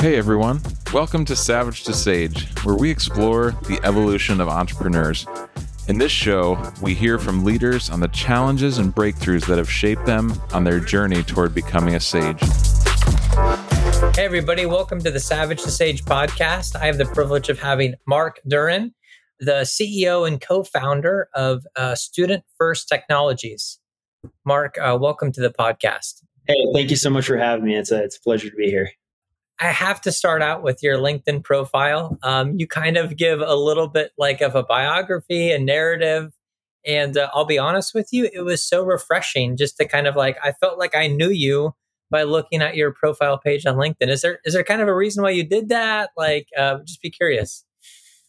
Hey everyone, welcome to Savage to Sage, where we explore the evolution of entrepreneurs. In this show, we hear from leaders on the challenges and breakthroughs that have shaped them on their journey toward becoming a sage. Hey, everybody, welcome to the Savage to Sage podcast. I have the privilege of having Mark Duran, the CEO and co founder of uh, Student First Technologies. Mark, uh, welcome to the podcast. Hey, thank you so much for having me. It's a, it's a pleasure to be here. I have to start out with your LinkedIn profile. Um, you kind of give a little bit like of a biography, a narrative. And uh, I'll be honest with you, it was so refreshing just to kind of like, I felt like I knew you by looking at your profile page on LinkedIn. Is there, is there kind of a reason why you did that? Like, uh, just be curious.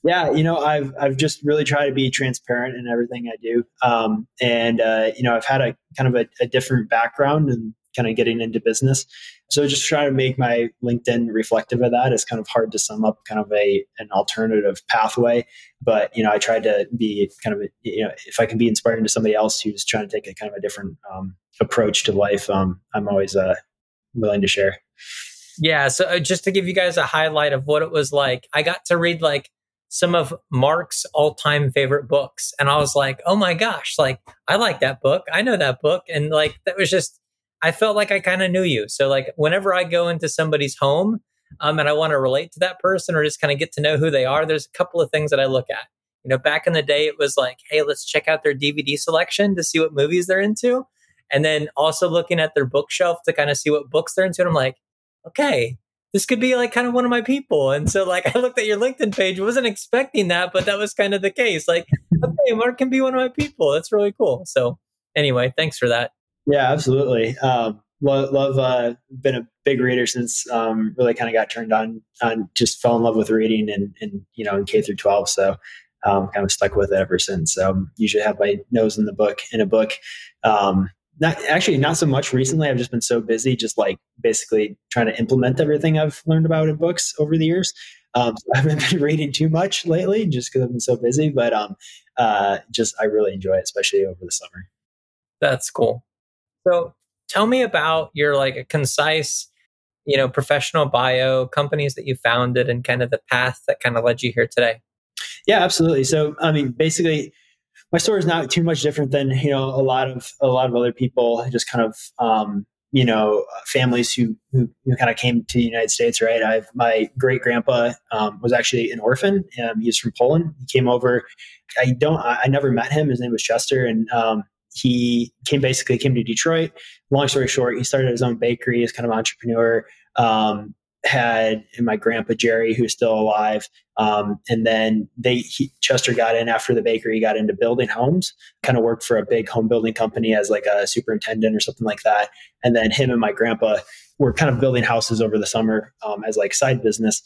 Yeah, you know, I've I've just really tried to be transparent in everything I do, um, and uh, you know, I've had a kind of a, a different background and kind of getting into business. So just try to make my LinkedIn reflective of that. It's kind of hard to sum up kind of a an alternative pathway, but you know I tried to be kind of a, you know if I can be inspiring to somebody else who's trying to take a kind of a different um, approach to life, um, I'm always uh, willing to share. Yeah. So uh, just to give you guys a highlight of what it was like, I got to read like some of Mark's all time favorite books. And I was like, oh my gosh, like I like that book. I know that book. And like that was just I felt like I kind of knew you. So like whenever I go into somebody's home um, and I want to relate to that person or just kind of get to know who they are, there's a couple of things that I look at. You know, back in the day, it was like, hey, let's check out their DVD selection to see what movies they're into. And then also looking at their bookshelf to kind of see what books they're into. And I'm like, okay, this could be like kind of one of my people. And so like I looked at your LinkedIn page, wasn't expecting that, but that was kind of the case. Like, okay, Mark can be one of my people. That's really cool. So anyway, thanks for that. Yeah, absolutely. Um, love, love uh, been a big reader since um, really kind of got turned on on just fell in love with reading and, and you know in K through 12. So um, kind of stuck with it ever since. So um, usually have my nose in the book in a book. Um, not actually not so much recently. I've just been so busy, just like basically trying to implement everything I've learned about in books over the years. Um, so I haven't been reading too much lately, just because I've been so busy. But um, uh, just I really enjoy it, especially over the summer. That's cool. So tell me about your like a concise, you know, professional bio, companies that you founded, and kind of the path that kind of led you here today. Yeah, absolutely. So I mean, basically, my story is not too much different than you know a lot of a lot of other people. Just kind of um, you know families who, who, who kind of came to the United States. Right. I've my great grandpa um, was actually an orphan. Um, he's from Poland. He came over. I don't. I, I never met him. His name was Chester, and um, he came basically came to Detroit. Long story short, he started his own bakery as kind of entrepreneur. Um, had my grandpa Jerry, who's still alive, um, and then they he, Chester got in after the bakery. got into building homes. Kind of worked for a big home building company as like a superintendent or something like that. And then him and my grandpa were kind of building houses over the summer um, as like side business.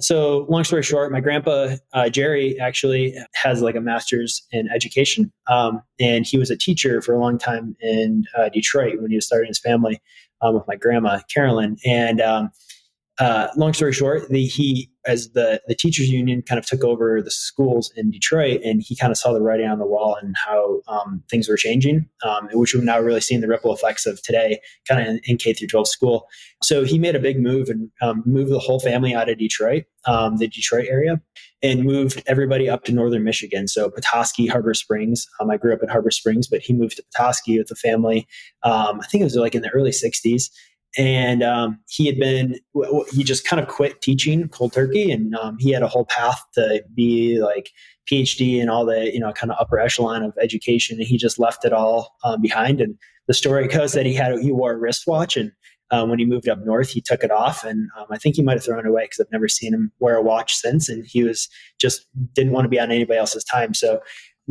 So, long story short, my grandpa uh, Jerry actually has like a master's in education, um, and he was a teacher for a long time in uh, Detroit when he was starting his family um, with my grandma Carolyn. And um, uh, long story short, the, he as the the teachers union kind of took over the schools in Detroit, and he kind of saw the writing on the wall and how um, things were changing, um, which we're now really seeing the ripple effects of today, kind of in, in, K through 12 school. So he made a big move and um, moved the whole family out of Detroit, um, the Detroit area, and moved everybody up to northern Michigan. So Petoskey, Harbor Springs. Um, I grew up in Harbor Springs, but he moved to Petoskey with the family. Um, I think it was like in the early 60s and um, he had been he just kind of quit teaching cold turkey and um, he had a whole path to be like phd and all the you know kind of upper echelon of education. And he just left it all um, behind. And the story goes that he had he wore a wristwatch and um, when he moved up north he took it off. And um, i think he might have thrown it away because i've never seen him wear a watch since. And he was just didn't want to be on anybody else's time. So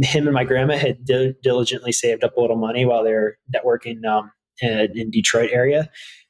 him and my grandma had diligently saved up a little money while they were networking um, in, in detroit area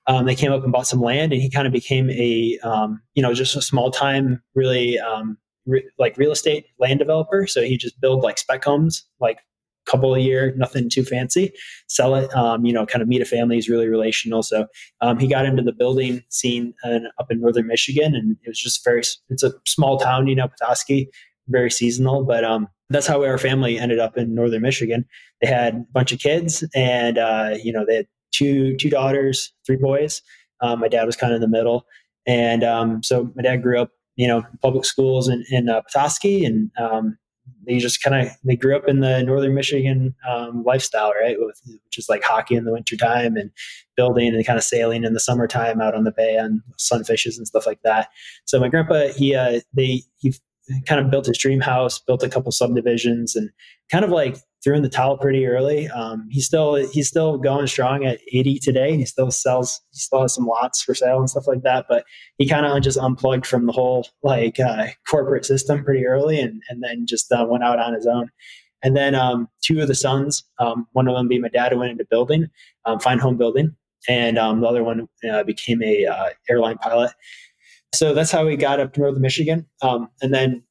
um, they came up and bought some land, and he kind of became a um, you know just a small time really um, re- like real estate land developer. So he just build like spec homes, like a couple a year, nothing too fancy. Sell it, um, you know, kind of meet a family. He's really relational. So um, he got into the building scene up in northern Michigan, and it was just very. It's a small town, you know, Petoskey very seasonal. But that's how our family ended up in northern Michigan. They had a bunch of kids, and uh, you know they had two two daughters, three boys. Um, my dad was kind of in the middle, and um, so my dad grew up, you know, public schools in, in uh, Petoskey, and um, they just kind of they grew up in the northern Michigan um, lifestyle, right? With, which is like hockey in the wintertime and building and kind of sailing in the summertime out on the bay on sunfishes and stuff like that. So my grandpa, he uh, they he kind of built his dream house, built a couple subdivisions, and kind of like threw in the towel pretty early. Um, he's still he's still going strong at 80 today. He still sells he still has some lots for sale and stuff like that. But he kind of just unplugged from the whole like uh, corporate system pretty early, and and then just uh, went out on his own. And then um, two of the sons, um, one of them being my dad, went into building, um, fine home building, and um, the other one uh, became a uh, airline pilot. So that's how we got up to northern Michigan. Um, and then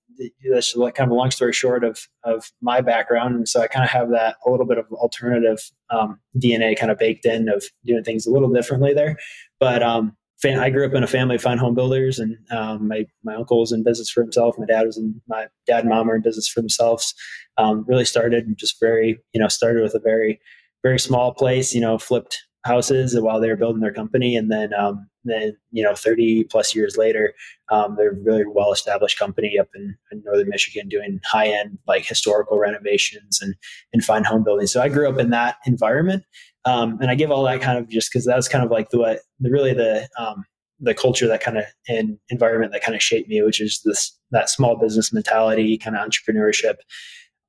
that's like kind of a long story short of of my background, and so I kind of have that a little bit of alternative um, DNA kind of baked in of doing things a little differently there. But um, I grew up in a family of fine home builders, and um, my my uncle was in business for himself. My dad was in my dad and mom were in business for themselves. Um, really started just very you know started with a very very small place. You know, flipped houses while they were building their company, and then um, then you know 30 plus years later, um, they're a really well established company up in, in, northern Michigan doing high end like historical renovations and and fine home building. So I grew up in that environment, um, and I give all that kind of just because that was kind of like the what the really the um, the culture that kind of and environment that kind of shaped me, which is this that small business mentality, kind of entrepreneurship.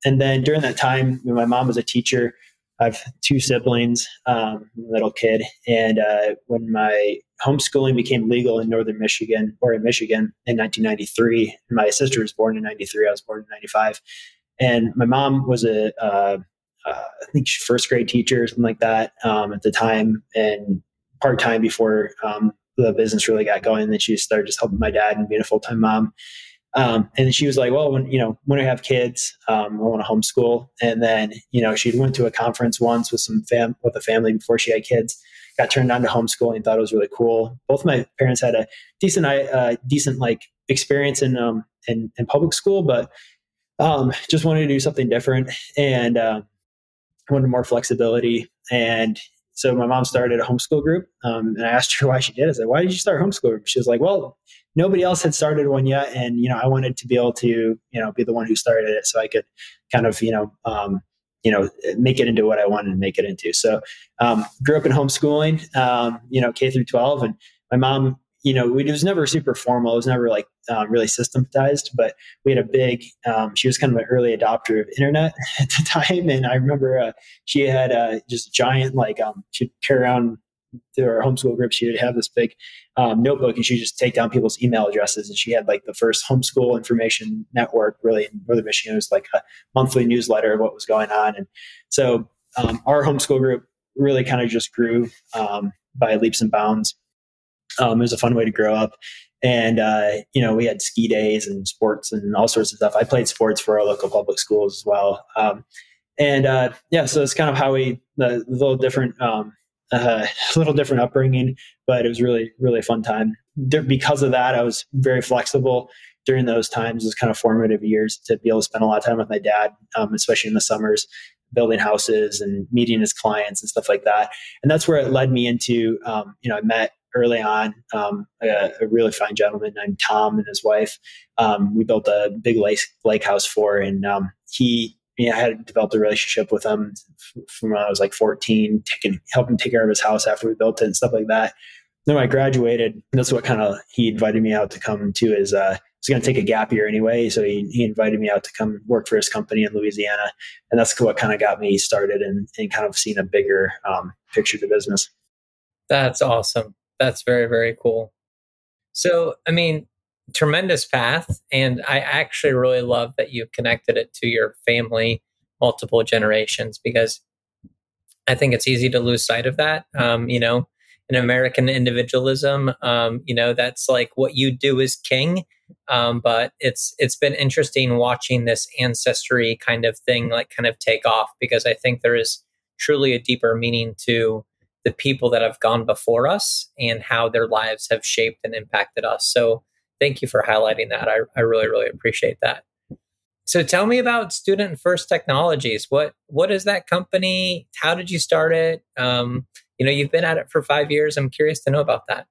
And then during that time, my mom was a teacher, I have two siblings, um, little kid, and uh, when my homeschooling became legal in northern Michigan or in Michigan in 1993, my sister was born in 93, I was born in 95, and my mom was a uh, uh, I think first grade teacher, something like that, um, at the time, and part time before um, the business really got going. And then she started just helping my dad and being a full time mom. Um, and she was like, well, when, you know, when I have kids, um, I want to homeschool. And then, you know, she went to a conference once with some fam with a family before she had kids, got turned on to homeschooling, thought it was really cool. Both my parents had a decent, uh, decent like experience in, um, in, in public school, but, um, just wanted to do something different and, uh, wanted more flexibility. And, so my mom started a homeschool group, um, and I asked her why she did. I said, "Why did you start homeschool group?" She was like, "Well, nobody else had started one yet, and you know, I wanted to be able to, you know, be the one who started it, so I could kind of, you know, um, you know, make it into what I wanted to make it into." So, um, grew up in homeschooling, um, you know, K through twelve, and my mom you know, it was never super formal. It was never like um, really systematized, but we had a big, um, she was kind of an early adopter of internet at the time. And I remember uh, she had uh, just giant, like, um, she'd carry around to our homeschool group. She would have this big um, notebook and she'd just take down people's email addresses. And she had like the first homeschool information network really in Northern Michigan. It was like a monthly newsletter of what was going on. And so um, our homeschool group really kind of just grew um, by leaps and bounds. Um, it was a fun way to grow up. And, uh, you know, we had ski days and sports and all sorts of stuff. I played sports for our local public schools as well. Um, and uh, yeah, so it's kind of how we, the, the little different, um, uh, a little different upbringing, but it was really, really fun time. Because of that, I was very flexible during those times. Was kind of formative years to be able to spend a lot of time with my dad, um, especially in the summers, building houses and meeting his clients and stuff like that. And that's where it led me into, um, you know, I met early on um, a, a, really fine gentleman named Tom and his wife. Um, we built a big lake, lake house for, and um, he, you know, I had developed a relationship with him from when I was like 14, taking, helping take care of his house after we built it and stuff like that. Then when I graduated, that's what kind of he invited me out to come to his. Uh, was going to take a gap year anyway, so he, he invited me out to come work for his company in Louisiana, and that's what kind of got me started and, and kind of seeing a bigger um, picture to business. That's awesome. That's very, very cool. So, I mean, tremendous path. And I actually really love that you connected it to your family, multiple generations, because I think it's easy to lose sight of that. Um, you know, in American individualism, um, you know, that's like what you do is king. Um, but it's it's been interesting watching this ancestry kind of thing like kind of take off because I think there is truly a deeper meaning to the people that have gone before us and how their lives have shaped and impacted us. So thank you for highlighting that. I, I really, really appreciate that. So tell me about Student First Technologies. What what is that company? How did you start it? Um, you know, you've been at it for five years. I'm curious to know about that.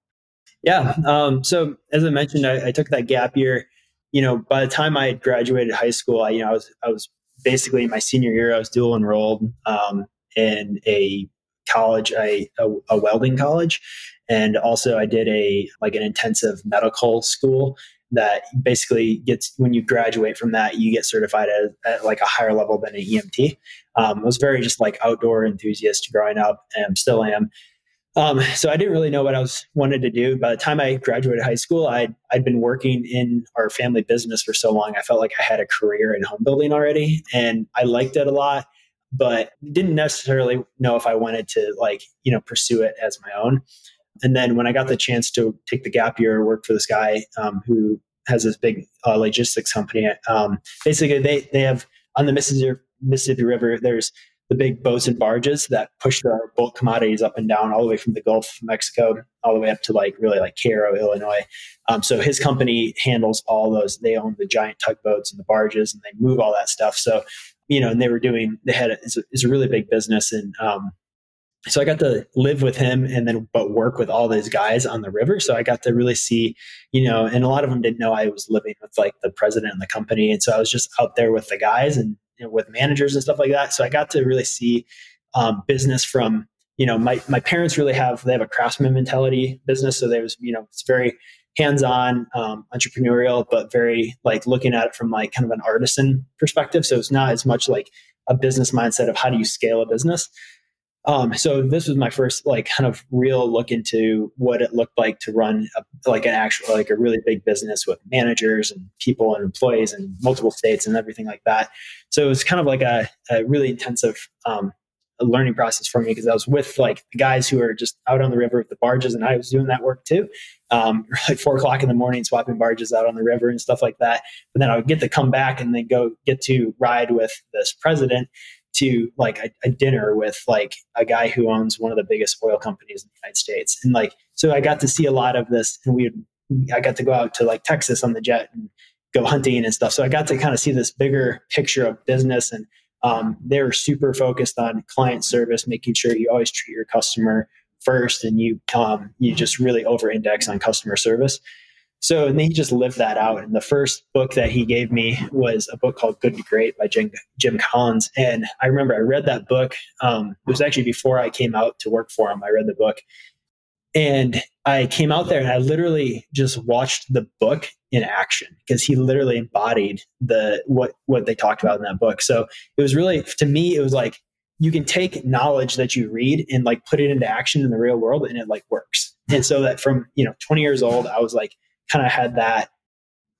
Yeah. Um, so as I mentioned, I, I, took that gap year. You know, by the time I graduated high school, I you know I was I was basically in my senior year. I was dual enrolled um, in a college, a, a, a welding college, and also I did a like an intensive medical school that basically gets when you graduate from that you get certified at, at like a higher level than an emt um, i was very just like outdoor enthusiast growing up and still am. Um, so i didn't really know what i was wanted to do. By the time i graduated high school I'd, I'd been working in our family business for so long i felt like i had a career in home building already and i liked it a lot but didn't necessarily know if i wanted to like you know pursue it as my own and then when I got the chance to take the gap year, work for this guy um, who has this big uh, logistics company. Um, basically, they they have on the Mississippi, Mississippi River. There's the big boats and barges that push the bulk commodities up and down all the way from the Gulf of Mexico all the way up to like really like Cairo, Illinois. Um, so his company handles all those. They own the giant tugboats and the barges, and they move all that stuff. So you know, and they were doing. They had a, it's, a, it's a really big business, and um, so I got to live with him and then but work with all these guys on the river. So I got to really see, you know, and a lot of them didn't know I was living with like the president and the company. And so I was just out there with the guys and you know, with managers and stuff like that. So I got to really see um, business from, you know, my my parents really have they have a craftsman mentality business. So there was, you know, it's very hands-on um, entrepreneurial but very like looking at it from like kind of an artisan perspective so it's not as much like a business mindset of how do you scale a business um, so this was my first like kind of real look into what it looked like to run a, like an actual like a really big business with managers and people and employees in multiple states and everything like that. So it was kind of like a, a really intensive um, learning process for me because I was with like the guys who are just out on the river with the barges, and I was doing that work too. Um, like four o'clock in the morning, swapping barges out on the river and stuff like that. But then I would get to come back and then go get to ride with this president to like a, a, dinner with like a guy who owns one of the biggest oil companies in the United States. And like, so I got to see a lot of this and we, I got to go out to like Texas on the jet and go hunting and stuff. So I got to kind of see this bigger picture of business and um, they were super focused on client service, making sure you always treat your customer first and you, um, you just really over index on customer service. So, and he just lived that out. And the first book that he gave me was a book called Good to Great by Jim, Jim Collins. And I remember I read that book. Um, it was actually before I came out to work for him. I read the book. And I came out there and I literally just watched the book in action because he literally embodied the what what they talked about in that book. So it was really to me, it was like you can take knowledge that you read and like put it into action in the real world and it like works. And so that from, you know, 20 years old, I was like, kind of had that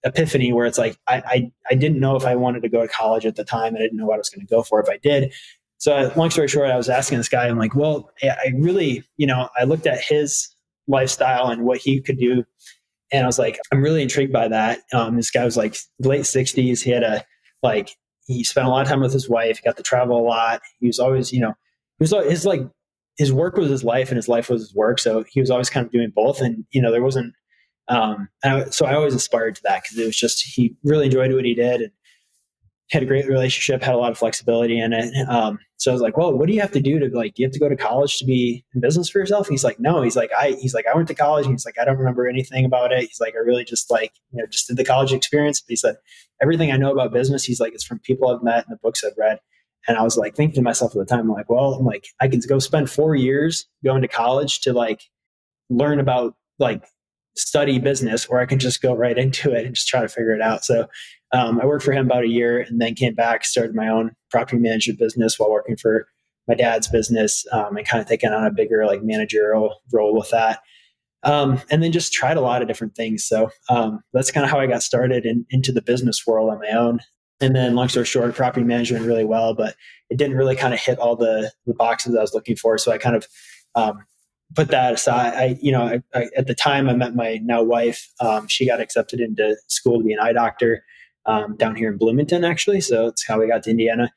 epiphany where it's like I, I, I didn't know if I wanted to go to college at the time. I didn't know what I was going to go for if I did. So long story short, I was asking this guy, I'm like, well, I really, you know, I looked at his lifestyle and what he could do. And I was like, I'm really intrigued by that. Um, this guy was like late 60s. He had a, like, he spent a lot of time with his wife. He got to travel a lot. He was always, you know, he was his like, his work was his life and his life was his work. So he was always kind of doing both. And, you know, there wasn't um, I, so I always aspired to that because it was just he really enjoyed what he did and had a great relationship, had a lot of flexibility in it. Um, so I was like, "Well, what do you have to do to like? Do you have to go to college to be in business for yourself?" And he's like, "No." He's like, "I." He's like, "I went to college." And he's like, "I don't remember anything about it." He's like, "I really just like you know just did the college experience." But he said, "Everything I know about business," he's like, "it's from people I've met and the books I've read." And I was like thinking to myself at the time, I'm like, "Well, I'm like I can go spend four years going to college to like learn about like study business or I can just go right into it and just try to figure it out. So um, I worked for him about a year and then came back, started my own property management business while working for my dad's business um, and kind of taking on a bigger like managerial role with that. Um, and then just tried a lot of different things. So um, that's kind of how I got started in, into the business world on my own. And then, long story short, property management really well, but it didn't really kind of hit all the, the boxes I was looking for. So I kind of um, put that aside, I, you know, I, I, at the time I met my now wife. Um, she got accepted into school to be an eye doctor um, down here in Bloomington, actually. So it's how we got to Indiana.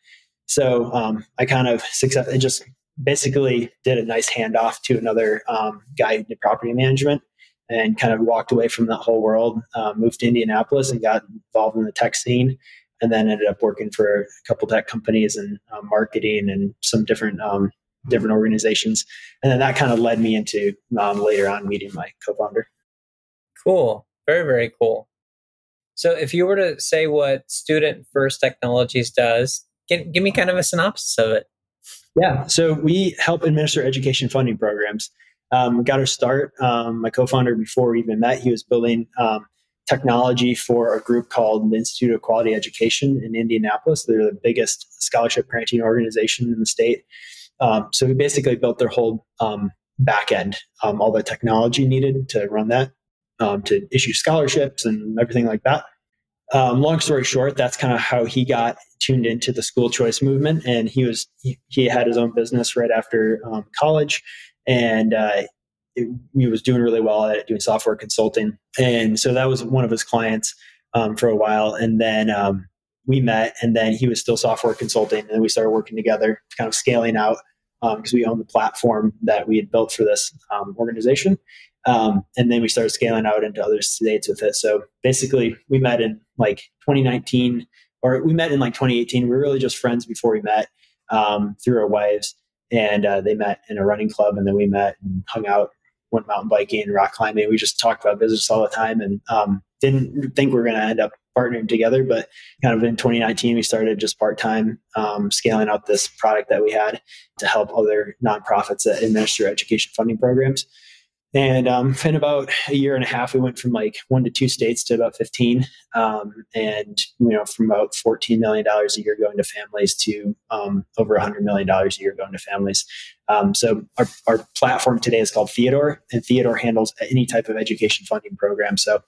So um, I kind of success. I just basically did a nice handoff to another um, guy who did property management, and kind of walked away from that whole world. Uh, moved to Indianapolis and got involved in the tech scene. and then ended up working for a couple tech companies and uh, marketing and some different um, different organizations. And then that kind of led me into um, later on meeting my co-founder. Cool. Very, very cool. So if you were to say what Student First Technologies does, give, give me kind of a synopsis of it. Yeah. So we help administer education funding programs. Um, got our start. Um, my co-founder, before we even met, he was building um, technology for a group called the Institute of Quality Education in Indianapolis. They're the biggest scholarship granting organization in the state. Um, so we basically built their whole um, back end, um, all the technology needed to run that, um, to issue scholarships and everything like that. Um, long story short, that's kind of how he got tuned into the school choice movement, and he was he, he had his own business right after um, college, and uh, it, he was doing really well at doing software consulting, and so that was one of his clients for a while, and then we met and then he was still software consulting and then we started working together kind of scaling out because um, we owned the platform that we had built for this um, organization. Um, and then we started scaling out into other states with it. So basically, we met in like 2019, or we met in like 2018. We were really just friends before we met um, through our wives. And uh, they met in a running club, and then we met and hung out, went mountain biking, rock climbing. We just talked about business all the time, and um, didn't think we are going to end up partnering together. But kind of in 2019, we started just part time um, scaling out this product that we had to help other nonprofits that administer education funding programs. And um, in about a year and a half, we went from like one to two states to about 15. Um, and, you know, from about $14 million a year going to families to um, over $100 million a year going to families. Um, so our, our platform today is called Theodore, and Theodore handles any type of education funding program. So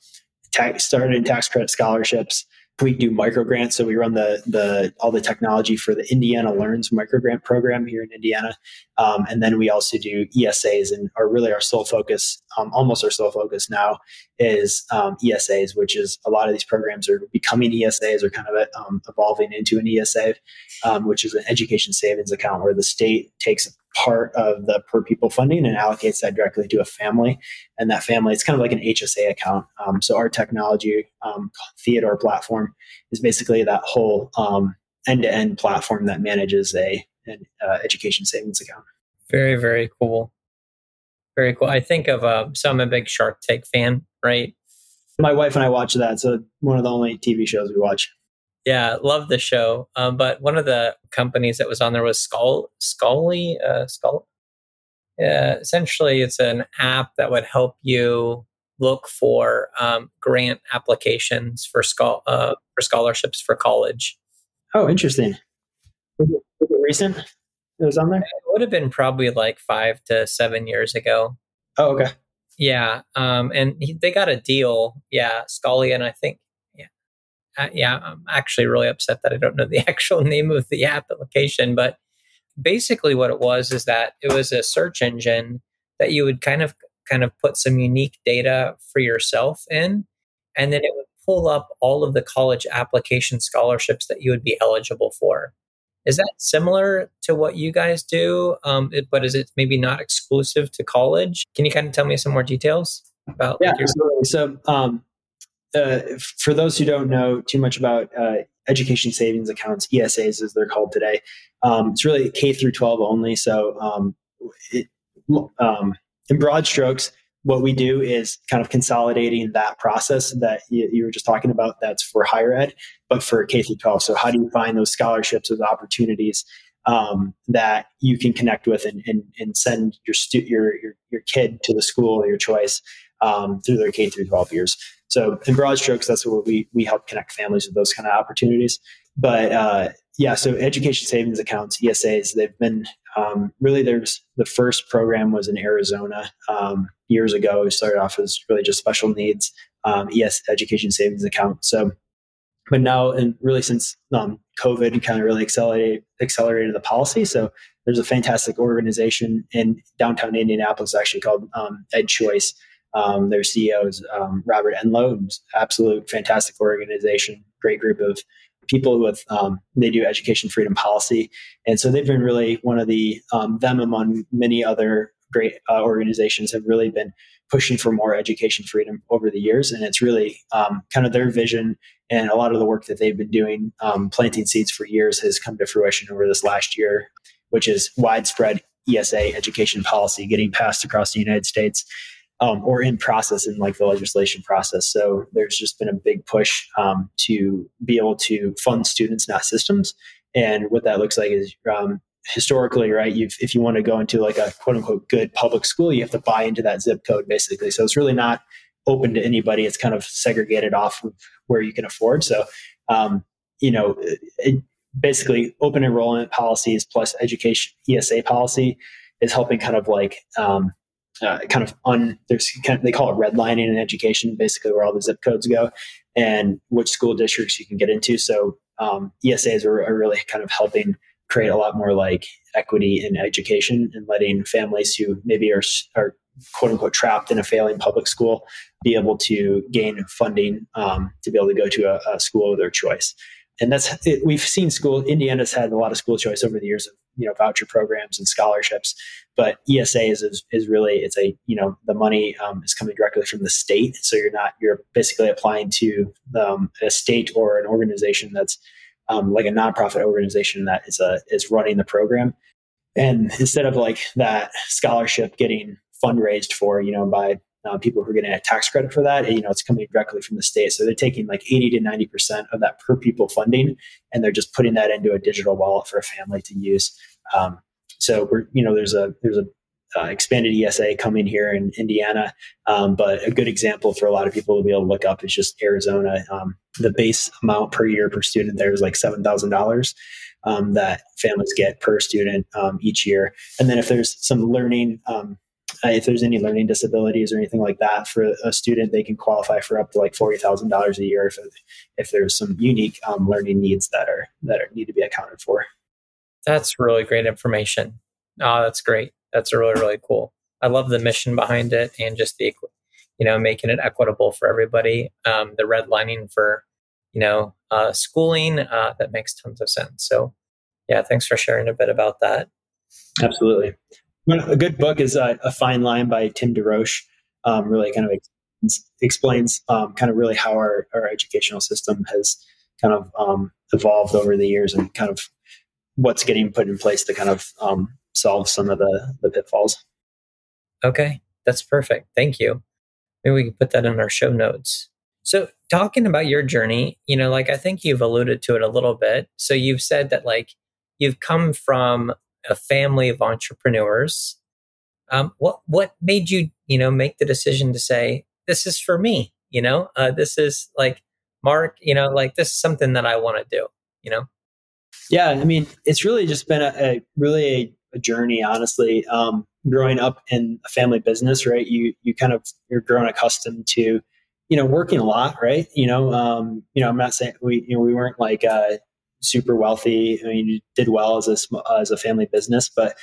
tax, started in tax credit scholarships. We do micro grants, so we run the the all the technology for the Indiana Learns micro grant program here in Indiana, um, and then we also do ESAs. And are really our sole focus, um, almost our sole focus now, is um, ESAs, which is a lot of these programs are becoming ESAs or kind of um, evolving into an ESA, um, which is an education savings account where the state takes part of the per people funding and allocates that directly to a family. And that family, it's kind of like an HSA account. Um, so our technology, um, Theodore platform, is basically that whole end to end platform that manages a an uh, education savings account. Very very cool. Very cool. I think of uh, so I'm a big Shark Tank fan, right? My wife and I watch that. So one of the only TV shows we watch. Yeah, love the show. Um, but one of the companies that was on there was Skull Scholly. Uh, Skull. Yeah, essentially, it's an app that would help you look for um, grant applications for schol- uh, for scholarships for college. Oh, interesting. Was it, was it recent? It was on there. It would have been probably like five to seven years ago. Oh, okay. Yeah, um, and he, they got a deal. Yeah, Scully and I think uh, yeah, I'm actually really upset that I don't know the actual name of the application, but basically what it was is that it was a search engine that you would kind of kind of put some unique data for yourself in and then it would pull up all of the college application scholarships that you would be eligible for. Is that similar to what you guys do? Um, it, but is it maybe not exclusive to college? Can you kind of tell me some more details about yeah like your- so um, for those who don't know too much about uh, education savings accounts, ESAs as they're called today, um, it's really K through 12 only. So, um, it, um, in broad strokes, what we do is kind of consolidating that process that you, you, were just talking about. That's for higher ed, but for K through 12. So, how do you find those scholarships, those opportunities um, that you can connect with and, and, and send your, stu- your, your your kid to the school of your choice um, through their K through 12 years? So in broad strokes, that's what we we help connect families with those kind of opportunities. But uh, yeah, so education savings accounts, ESAs, they've been um, really there's the first program was in Arizona um, years ago. It started off as really just special needs um, ES education savings account. So, but now and really since um, COVID kind of really accelerated accelerated the policy. So there's a fantastic organization in downtown Indianapolis actually called um, EdChoice um, their CEO is um, Robert Enlow, absolute fantastic organization, great group of people with um, they do education freedom policy, and so they've been really one of the um, them among many other great uh, organizations have really been pushing for more education freedom over the years. And it's really um, kind of their vision and a lot of the work that they've been doing, um, planting seeds for years, has come to fruition over this last year, which is widespread ESA education policy getting passed across the United States. Um, or in process in like the legislation process. So there's just been a big push um, to be able to fund students, not systems. And what that looks like is um, historically, right? You've, if you want to go into like a quote unquote good public school, you have to buy into that zip code basically. So it's really not open to anybody. It's kind of segregated off of where you can afford. So, um, you know, it, basically open enrollment policies plus education ESA policy is helping kind of like, um, uh, kind of un there's kind of, they call it redlining in education, basically where all the zip codes go and which school districts you can get into. So um, ESAs are, are really kind of helping create a lot more like equity in education and letting families who maybe are, are quote unquote trapped in a failing public school be able to gain funding um, to be able to go to a, a, school of their choice. And that's it, we've seen school. Indiana's had a lot of school choice over the years of you know voucher programs and scholarships, but ESA is is, is really it's a you know the money um, is coming directly from the state, so you're not you're basically applying to um, a state or an organization that's um, like a nonprofit organization that is a uh, is running the program. And instead of like that scholarship getting fundraised for, you know, by uh, people who are getting a tax credit for that, you know, it's coming directly from the state. So they're taking like 80 to 90% of that per pupil funding and they're just putting that into a digital wallet for a family to use. Um, so we're, you know, there's a, there's a, uh, expanded ESA coming here in Indiana. Um, but a good example for a lot of people to be able to look up is just Arizona. Um, the base amount per year per student there is like seven thousand um, dollars that families get per student um, each year. And then if there's some learning, um, if there's any learning disabilities or anything like that for a student, they can qualify for up to like forty thousand dollars a year if if there's some unique um, learning needs that are that are, need to be accounted for. That's really great information. Oh, that's great. That's really really cool. I love the mission behind it and just the you know, making it equitable for everybody. Um, the redlining for, you know, uh, schooling, uh, that makes tons of sense. So, yeah, thanks for sharing a bit about that. Absolutely. A good book is uh, A Fine Line by Tim DeRoche. Um, really kind of ex- explains um, kind of really how our, our educational system has kind of um, evolved over the years and kind of what's getting put in place to kind of um, solve some of the, the pitfalls. Okay, that's perfect. Thank you. Maybe we can put that in our show notes. So, talking about your journey, you know, like I think you've alluded to it a little bit. So, you've said that like you've come from a family of entrepreneurs. Um, what what made you, you know, make the decision to say this is for me? You know, uh, this is like Mark. You know, like this is something that I want to do. You know. Yeah, I mean, it's really just been a, a really a, a, journey, honestly. Um, growing up in a family business, right? You you kind of you're grown accustomed to, you know, working a lot, right? You know, um, you know, I'm not saying we you know we weren't like uh, super wealthy. I mean, you did well as a as a family business, but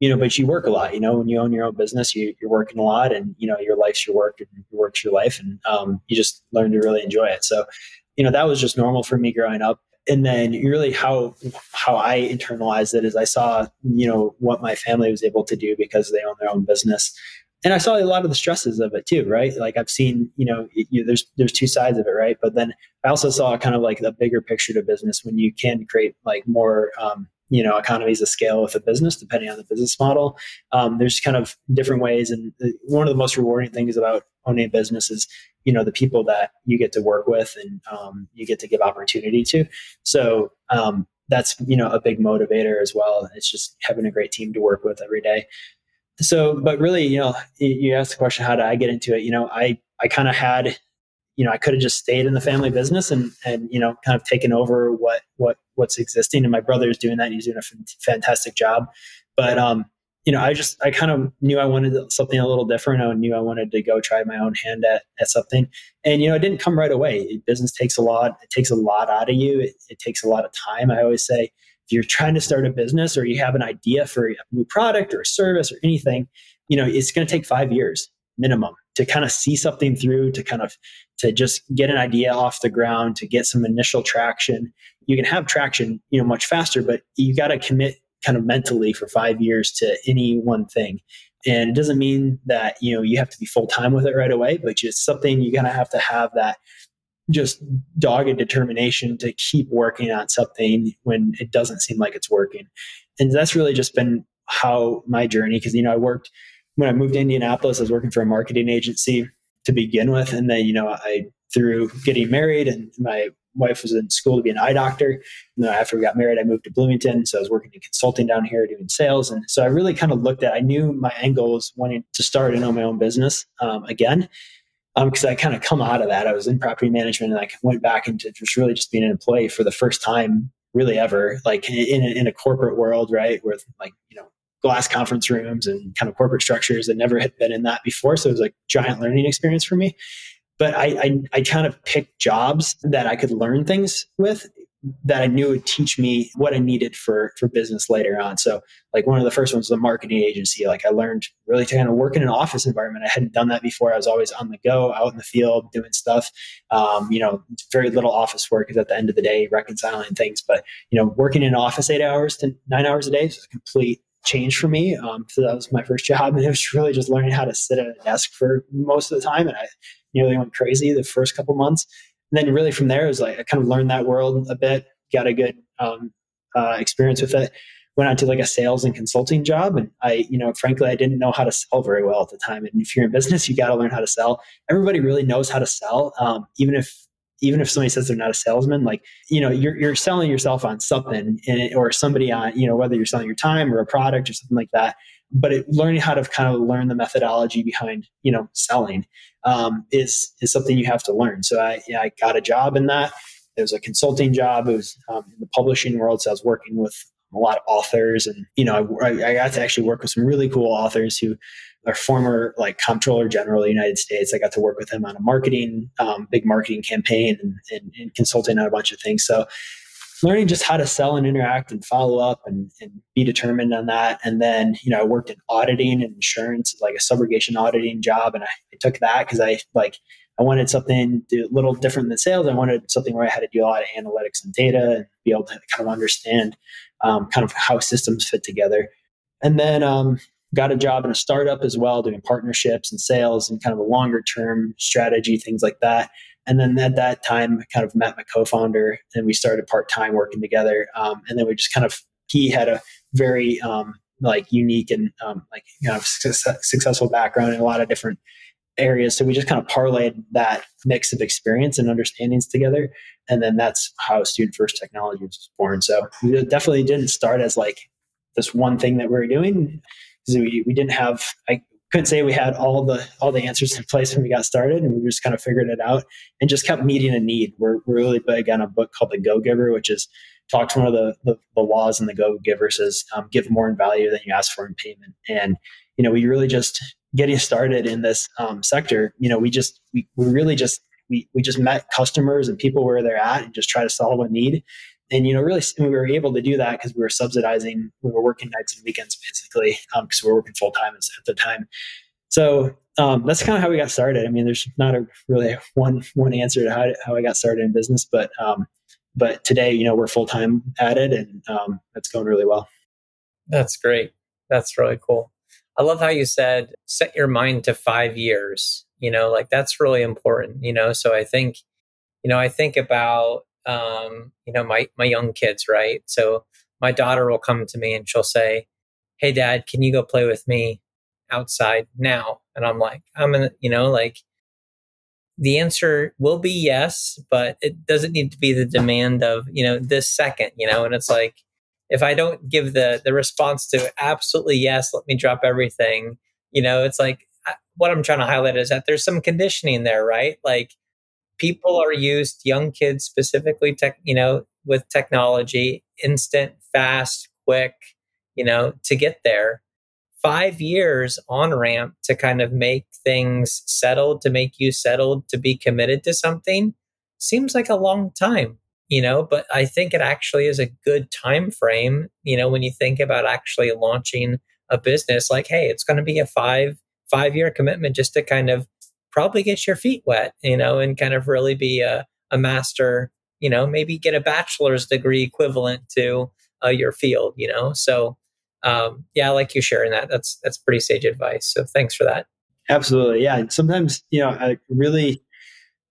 you know, but you work a lot. You know, when you own your own business, you, you're working a lot, and you know, your life's your work, and your work's your life, and um, you just learn to really enjoy it. So, you know, that was just normal for me growing up and then really how how I internalized it is I saw you know what my family was able to do because they own their own business, and I saw a lot of the stresses of it too, right? Like I've seen you know you, there's there's two sides of it, right? But then I also saw kind of like the bigger picture to business when you can create like more um, you know economies of scale with a business depending on the business model um, there's kind of different ways and one of the most rewarding things about owning a business is you know the people that you get to work with and um, you get to give opportunity to so um, that's you know a big motivator as well it's just having a great team to work with every day so but really you know you asked the question how did i get into it you know i i kind of had you know, I could have just stayed in the family business and and you know, kind of taken over what what what's existing. And my brother is doing that; he's doing a f- fantastic job. But um, you know, I just I kind of knew I wanted something a little different. I knew I wanted to go try my own hand at at something. And you know, it didn't come right away. Business takes a lot. It takes a lot out of you. It, it takes a lot of time. I always say, if you're trying to start a business or you have an idea for a new product or a service or anything, you know, it's going to take five years minimum to kind of see something through to kind of to just get an idea off the ground to get some initial traction. You can have traction you know much faster but you got to commit kind of mentally for five years to any one thing. And it doesn't mean that, you know, you have to be full time with it right away, but just something you're going to have to have that just dogged determination to keep working on something when it doesn't seem like it's working. And that's really just been how my journey, because, you know, I worked when I moved to Indianapolis, I was working for a marketing agency to begin with. And then, you know, I, through getting married and my wife was in school to be an eye doctor. And then after we got married, I moved to Bloomington. So I was working in consulting down here doing sales. And so I really kind of looked at, I knew my goal was wanting to start and own my own business um, again. Because um, I kind of come out of that. I was in property management and I went back into just really just being an employee for the first time, really ever, like in, in a corporate world, right? With like, you know, glass conference rooms and kind of corporate structures that never had been in that before. So it was like giant learning experience for me but I, I, I kind of picked jobs that I could learn things with that I knew would teach me what I needed for for business later on. So like one of the first ones was a marketing agency. Like I learned really to kind of work in an office environment. I hadn't done that before. I was always on the go, out in the field, doing stuff. Um, you know, very little office work is at the end of the day reconciling things. But you know, working in office eight hours to nine hours a day is a complete change for me. Um, so that was my first job, and it was really just learning how to sit at a desk for most of the time. And I nearly went crazy the first couple months. And then really from there, it was like I kind of learned that world a bit, got a good um, uh, experience with it. Went on to like a sales and consulting job, and I, you know, frankly, I didn't know how to sell very well at the time. And if you're in business, you got to learn how to sell. Everybody really knows how to sell, um, even if even if somebody says they're not a salesman, like you know, you're you're selling yourself on something, and, or somebody on you know whether you're selling your time or a product or something like that but it, learning how to kind of learn the methodology behind you know selling um, is is something you have to learn. So I yeah, I got a job in that. It was a consulting job. It was um, in the publishing world, so I was working with a lot of authors, and you know I, I got to actually work with some really cool authors who are former like comptroller general of the United States. I got to work with him on a marketing, um, big marketing campaign, and, and, and consulting on a bunch of things. So learning just how to sell and interact and follow up and, and, be determined on that. And then, you know, I worked in auditing and insurance, like a subrogation auditing job. And I, I took that because I like, I wanted something a little different than sales. I wanted something where I had to do a lot of analytics and data and be able to kind of understand um, kind of how systems fit together. And then um, got a job in a startup as well, doing partnerships and sales and kind of a longer term strategy, things like that. And then at that time, I kind of met my co-founder, and we started part-time working together. Um, and then we just kind of he had a very um, like unique and um, like you know success, successful background in a lot of different areas. So we just kind of parlayed that mix of experience and understandings together, and then that's how Student First Technology was born. So we definitely didn't start as like this one thing that we were doing because we, we didn't have I couldn't say we had all the all the answers in place when we got started and we just kind of figured it out and just kept meeting a need. We're, we're really big on a book called the go giver which is talks one of the, the, the laws in the go giver says um, give more in value than you ask for in payment. And you know we really just getting started in this um, sector you know we just we, we really just we, we just met customers and people where they're at and just try to solve a need and you know really we were able to do that because we were subsidizing we were working nights and weekends basically because um, we were working full time at the time. So um, that's kind of how we got started. I mean there's not a really one one answer to how, how i got started in business but um, but today you know we're full time at it and um, it's going really well. That's great. That's really cool. I love how you said set your mind to five years you know like that's really important you know? So i think you know i think about um, you know, my my young kids, right? So my daughter will come to me and she'll say, "Hey, Dad, can you go play with me outside now?" And I'm like, "I'm in," you know, like the answer will be yes, but it doesn't need to be the demand of you know this second, you know. And it's like if I don't give the the response to absolutely yes, let me drop everything, you know, it's like what I'm trying to highlight is that there's some conditioning there, right? Like people are used, young kids specifically, tech, you know, with technology, instant, fast, quick, you know, to get there. Five years on ramp to kind of make things settled, to make you settled, to be committed to something seems like a long time, you know, but I think it actually is a good time frame, you know, when you think about actually launching a business like, hey, it's going to be a five, five year commitment just to kind of probably get your feet wet, you know, and kind of really be a, a master, you know, maybe get a bachelor's degree equivalent to uh, your field, you know. So um, yeah, I like you sharing that. That's that's pretty sage advice. So thanks for that. Absolutely, yeah. Sometimes you know, I really,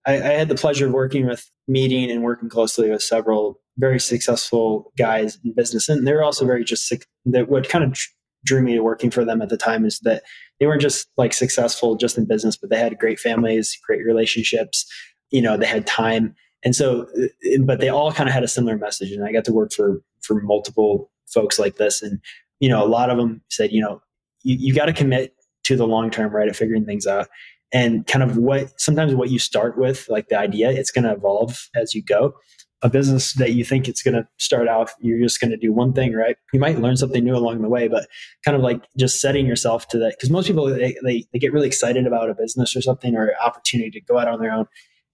I, I had the pleasure of working with, meeting and working closely with several very successful guys in business, and they're also very just that. What kind of drew me to working for them at the time is that they weren't just like successful just in business, but they had great families, great relationships. You know, they had time, and so, uh, uh, but they all kind of had a similar message. And I got to work for for multiple folks like this, and you know, a lot of them said, you know, you, you got to commit to the long term, right, of figuring things out. And kind of what sometimes what you start with, like the idea, it's going to evolve as you go. A business that you think it's going to start out, you're just going to do one thing, right? You might learn something new along the way, but kind of like just setting yourself to that. Because most people, they, they, they get really excited about a business or something or opportunity to go out on their own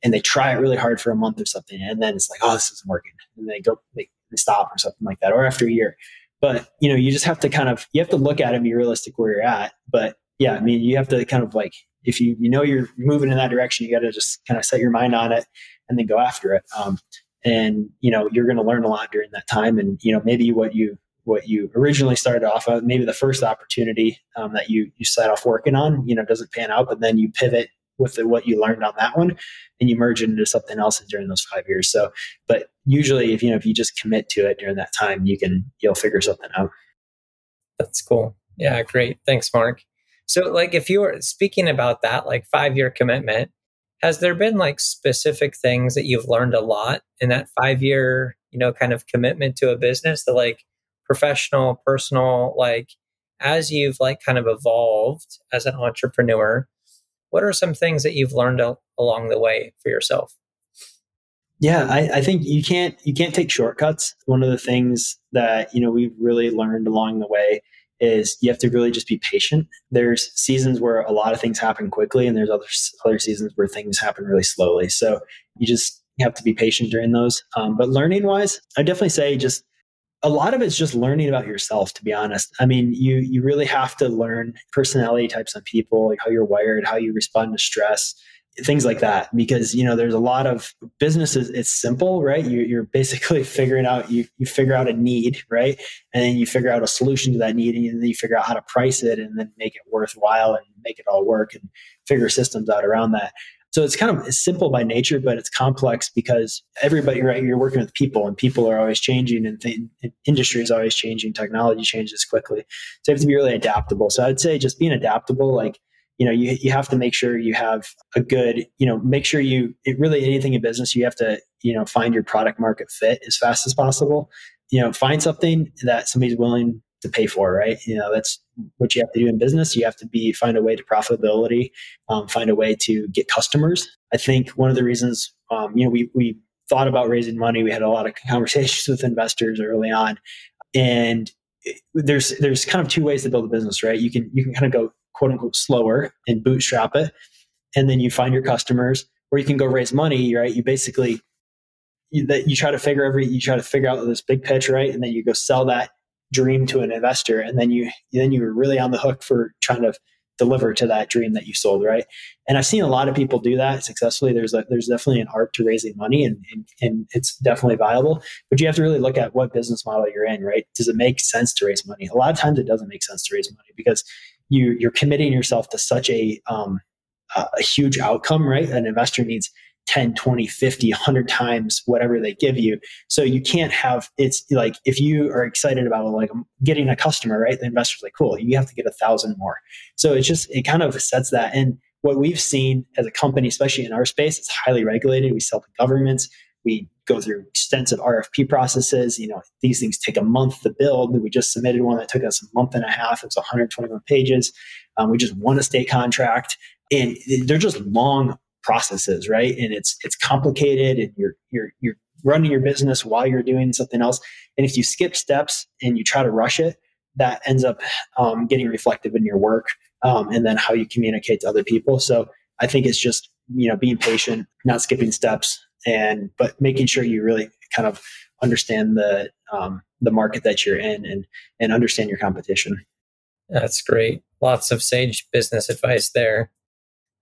and they try it really hard for a month or something. And then it's like, oh, this isn't working. And they go, they, they stop or something like that. Or after a year, but you know, you just have to kind of you have to look at it and be realistic where you're at. But yeah, I mean, you have to kind of like if you you know you're moving in that direction, you got to just kind of set your mind on it and then go after it. Um, and you know, you're going to learn a lot during that time. And you know, maybe what you what you originally started off of, maybe the first opportunity um, that you you set off working on, you know, doesn't pan out, but then you pivot with the, what you learned on that one and you merge it into something else during those five years. So but usually if you know if you just commit to it during that time you can you'll figure something out. That's cool. Yeah great. Thanks mark. So like if you were speaking about that like five year commitment has there been like specific things that you've learned a lot in that five year you know kind of commitment to a business that like professional personal like as you've like kind of evolved as an entrepreneur what are some things that you've learned along the way for yourself? Yeah, I, I, think you can't you can't take shortcuts. One of the things that you know we've really learned along the way is you have to really just be patient. There's seasons where a lot of things happen quickly, and there's other other seasons where things happen really slowly. So you just have to be patient during those. Um, but learning wise, I definitely say just a lot of it's just learning about yourself to be honest i mean you you really have to learn personality types on people like how you're wired how you respond to stress things like that because you know there's a lot of businesses it's simple right you, you're basically figuring out you, you figure out a need right and then you figure out a solution to that need and then you figure out how to price it and then make it worthwhile and make it all work and figure systems out around that so it's kind of simple by nature, but it's complex because everybody, right? You're working with people, and people are always changing, and, th- industry is always changing. Technology changes quickly, so you have to be really adaptable. So I'd say just being adaptable, like you know, you you have to make sure you have a good, you know, make sure you it really anything in business, you have to you know find your product market fit as fast as possible. You know, find something that somebody's willing to pay for, right? You know, that's what you have to do in business. You have to be find a way to profitability, um, find a way to get customers. I think one of the reasons, um, you know, we we thought about raising money. We had a lot of conversations with investors early on, and there's there's kind of two ways to build a business, right? You can you can kind of go quote unquote slower and bootstrap it, and then you find your customers, or you can go raise money, right? You basically you, that you try to figure every you try to figure out this big pitch, right, and then you go sell that dream to an investor. And then you then you were really on the hook for trying to deliver to that dream that you sold right? And i've seen a lot of people do that successfully. There's a, there's definitely an art to raising money and, and, and it's definitely viable. But you have to really look at what business model you're in right? Does it make sense to raise money? A lot of times it doesn't make sense to raise money because you you're committing yourself to such a um, a huge outcome right? An investor needs 10 20 50 100 times whatever they give you. So you can't have it's like if you are excited about like getting a customer right? The investor's like cool you have to get a thousand more. So it's just it kind of sets that. And what we've seen as a company especially in our space it's highly regulated. We sell to governments we go through extensive rfp processes you know these things take a month to build we just submitted one that took us a month and a half it was 121 pages um, we just won a state contract and they're just long processes, right? And it's it's complicated, and you're you're you're running your business while you're doing something else. And if you skip steps and you try to rush it, that ends up um, getting reflective in your work um, and then how you communicate to other people. So I think it's just you know being patient, not skipping steps, and but making sure you really kind of understand the um, the market that you're in and and understand your competition. That's great. Lots of sage business advice there.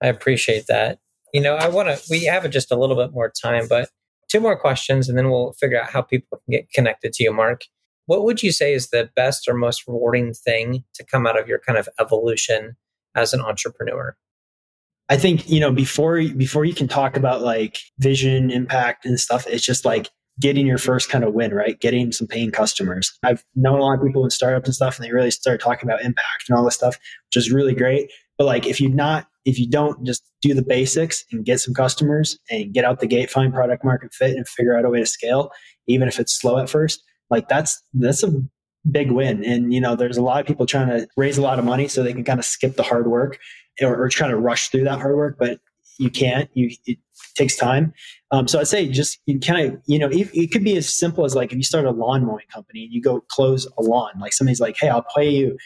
I appreciate that. You know, I want to, we have just a little bit more time, but two more questions and then we'll figure out how people can get connected to you, Mark. what would you say is the best or most rewarding thing to come out of your kind of evolution as an entrepreneur? I think, you know, before before you can talk about like vision, impact and stuff, it's just like getting your first kind of win, right? Getting some paying customers. I've known a lot of people in startups and stuff, and they really start talking about impact and all this stuff, which is really great. But like, if you not, if you don't just do the basics and get some customers and get out the gate, find product market fit, and figure out a way to scale, even if it's slow at first, like that's that's a big win. And you know, there's a lot of people trying to raise a lot of money so they can kind of skip the hard work or, or trying to rush through that hard work, but you can't. You it takes time. Um, so I'd say just kind of you know it, it, could be as simple as like if you start a lawn mowing company and you go close a lawn, like somebody's like, hey, I'll pay you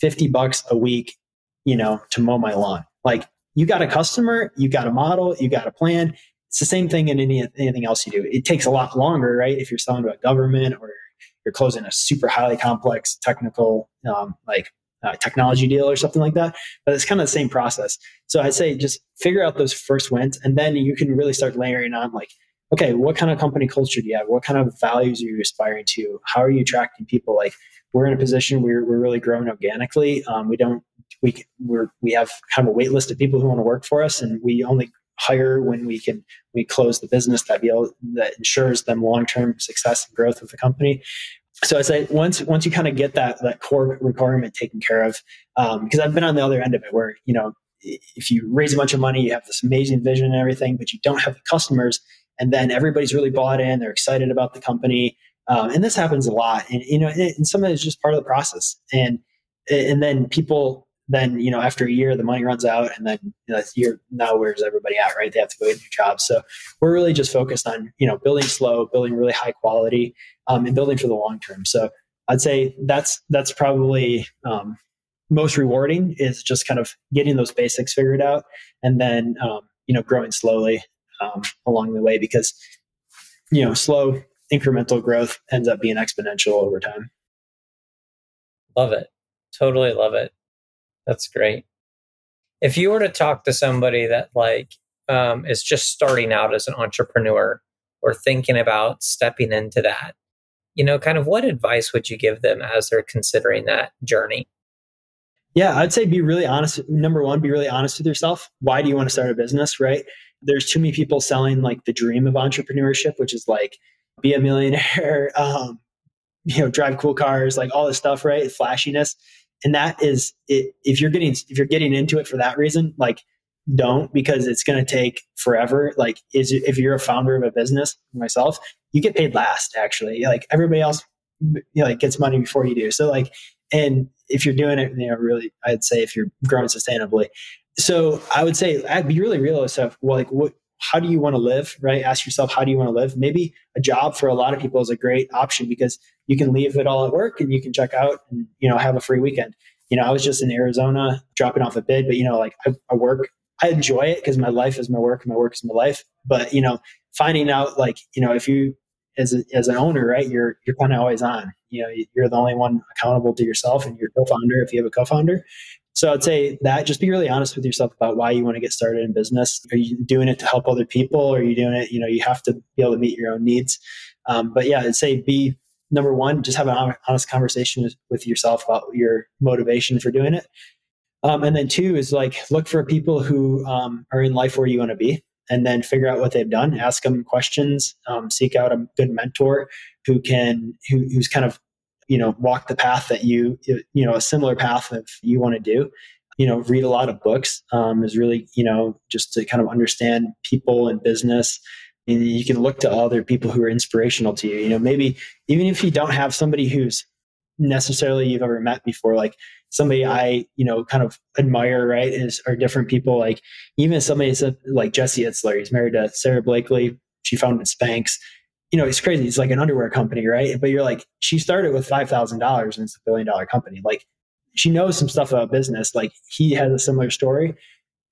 fifty bucks a week, you know, to mow my lawn. Like you got a customer, you got a model, you got a plan. It's the same thing in any, anything else you do. It takes a lot longer, right? If you're selling to a government or you're closing a super highly complex technical um, like uh, technology deal or something like that. But it's kind of the same process. So I'd say just figure out those first wins, and then you can really start layering on like, okay, what kind of company culture do you have? What kind of values are you aspiring to? How are you attracting people? Like we're in a position where we're really growing organically. Um, we don't we we're, we have kind of a wait list of people who want to work for us, and we only hire when we can we close the business that deal that ensures them long term success and growth of the company so I say once once you kind of get that that core requirement taken care of, because um, I've been on the other end of it where you know if you raise a bunch of money, you have this amazing vision and everything, but you don't have the customers, and then everybody's really bought in, they're excited about the company, um, and this happens a lot, and you know, and some of it is just part of the process, and and then people then you know after a year the money runs out and then you know, you're now where's everybody at right? They have to go get new jobs so we're really just focused on you know building slow building really high quality um, and building for the long term. So i'd say that's that's probably um, most rewarding is just kind of getting those basics figured out and then um, you know growing slowly um, along the way because you know slow incremental growth ends up being exponential over time. Love it. Totally love it that's great. If you were to talk to somebody that like um, is just starting out as an entrepreneur or thinking about stepping into that, you know, kind of what advice would you give them as they're considering that journey? Yeah, I'd say be really honest. Number one, be really honest with yourself. Why do you want to start a business, right? There's too many people selling like the dream of entrepreneurship, which is like be a millionaire, um, you know, drive cool cars, like all this stuff, right? Flashiness and that is it, if you're getting if you're getting into it for that reason like don't because it's going to take forever. Like is if you're a founder of a business myself you get paid last actually. Like everybody else you know, like gets money before you do. So like and if you're doing it you know really i'd say if you're growing sustainably. So i would say i'd be really real stuff well, like what how do you want to live right? Ask yourself how do you want to live? Maybe a job for a lot of people is a great option because you can leave it all at work and you can check out and you know have a free weekend. You know i was just in arizona dropping off a bid but you know like i, I work i enjoy it because my life is my work and my work is my life. But you know finding out like you know if you as, a, as an owner right you're you're kind of always on. You know you're the only one accountable to yourself and your co-founder if you have a co-founder so I'd say that just be really honest with yourself about why you want to get started in business. Are you doing it to help other people? Are you doing it, you know, you have to be able to meet your own needs. Um, but yeah, I'd say be number one, just have an honest conversation with yourself about your motivation for doing it. Um, and then two is like look for people who um, are in life where you want to be and then figure out what they've done ask them questions um, seek out a good mentor who can who, who's kind of you know walk the path that you you know a similar path that you want to do. You know read a lot of books um, is really you know just to kind of understand people and business. And you can look to other people who are inspirational to you. You know maybe even if you don't have somebody who's necessarily you've ever met before like somebody i you know kind of admire right is are different people. Like even somebody like jesse itzler he's married to sara blakely. She founded spanx you know, it's crazy. It's like an underwear company, right? But you're like, she started with five thousand dollars and it's a billion dollar company. Like, she knows some stuff about business. Like, he has a similar story.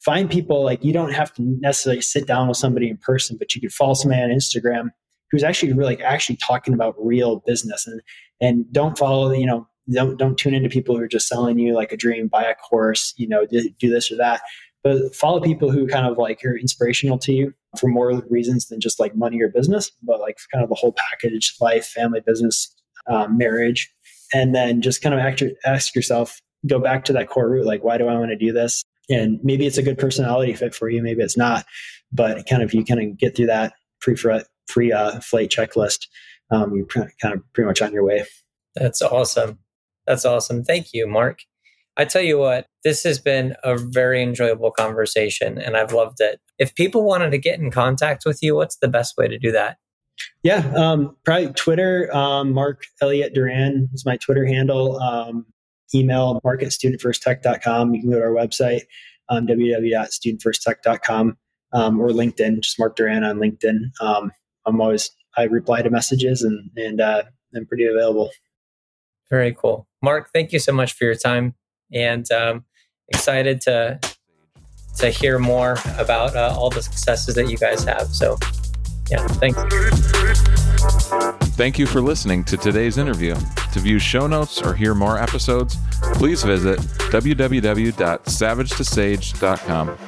Find people like you don't have to necessarily sit down with somebody in person, but you could follow somebody on Instagram who's actually really actually talking about real business and and don't follow you know don't don't tune into people who are just selling you like a dream buy a course you know do, do this or that but follow people who kind of like are inspirational to you for more reasons than just like money or business, but like kind of the whole package life, family, business, um, marriage, and then just kind of act, ask yourself, go back to that core root, like why do I want to do this? And maybe it's a good personality fit for you, maybe it's not, but kind of you kind of get through that pre pre uh, flight checklist, um, you're kind of pretty much on your way. That's awesome. That's awesome. Thank you, Mark. I tell you what, this has been a very enjoyable conversation and I've loved it. If people wanted to get in contact with you, what's the best way to do that? Yeah, um, probably Twitter. Um, Mark Elliott Duran is my Twitter handle. Um, email mark at studentfirsttech.com. You can go to our website, um, www.studentfirsttech.com, um, or LinkedIn, just Mark Duran on LinkedIn. Um, I'm always, I reply to messages and, and uh, I'm pretty available. Very cool. Mark, thank you so much for your time and um, excited to to hear more about uh, all the successes that you guys have. So, yeah, thanks. Thank you for listening to today's interview. To view show notes or hear more episodes, please visit www.savagetosage.com.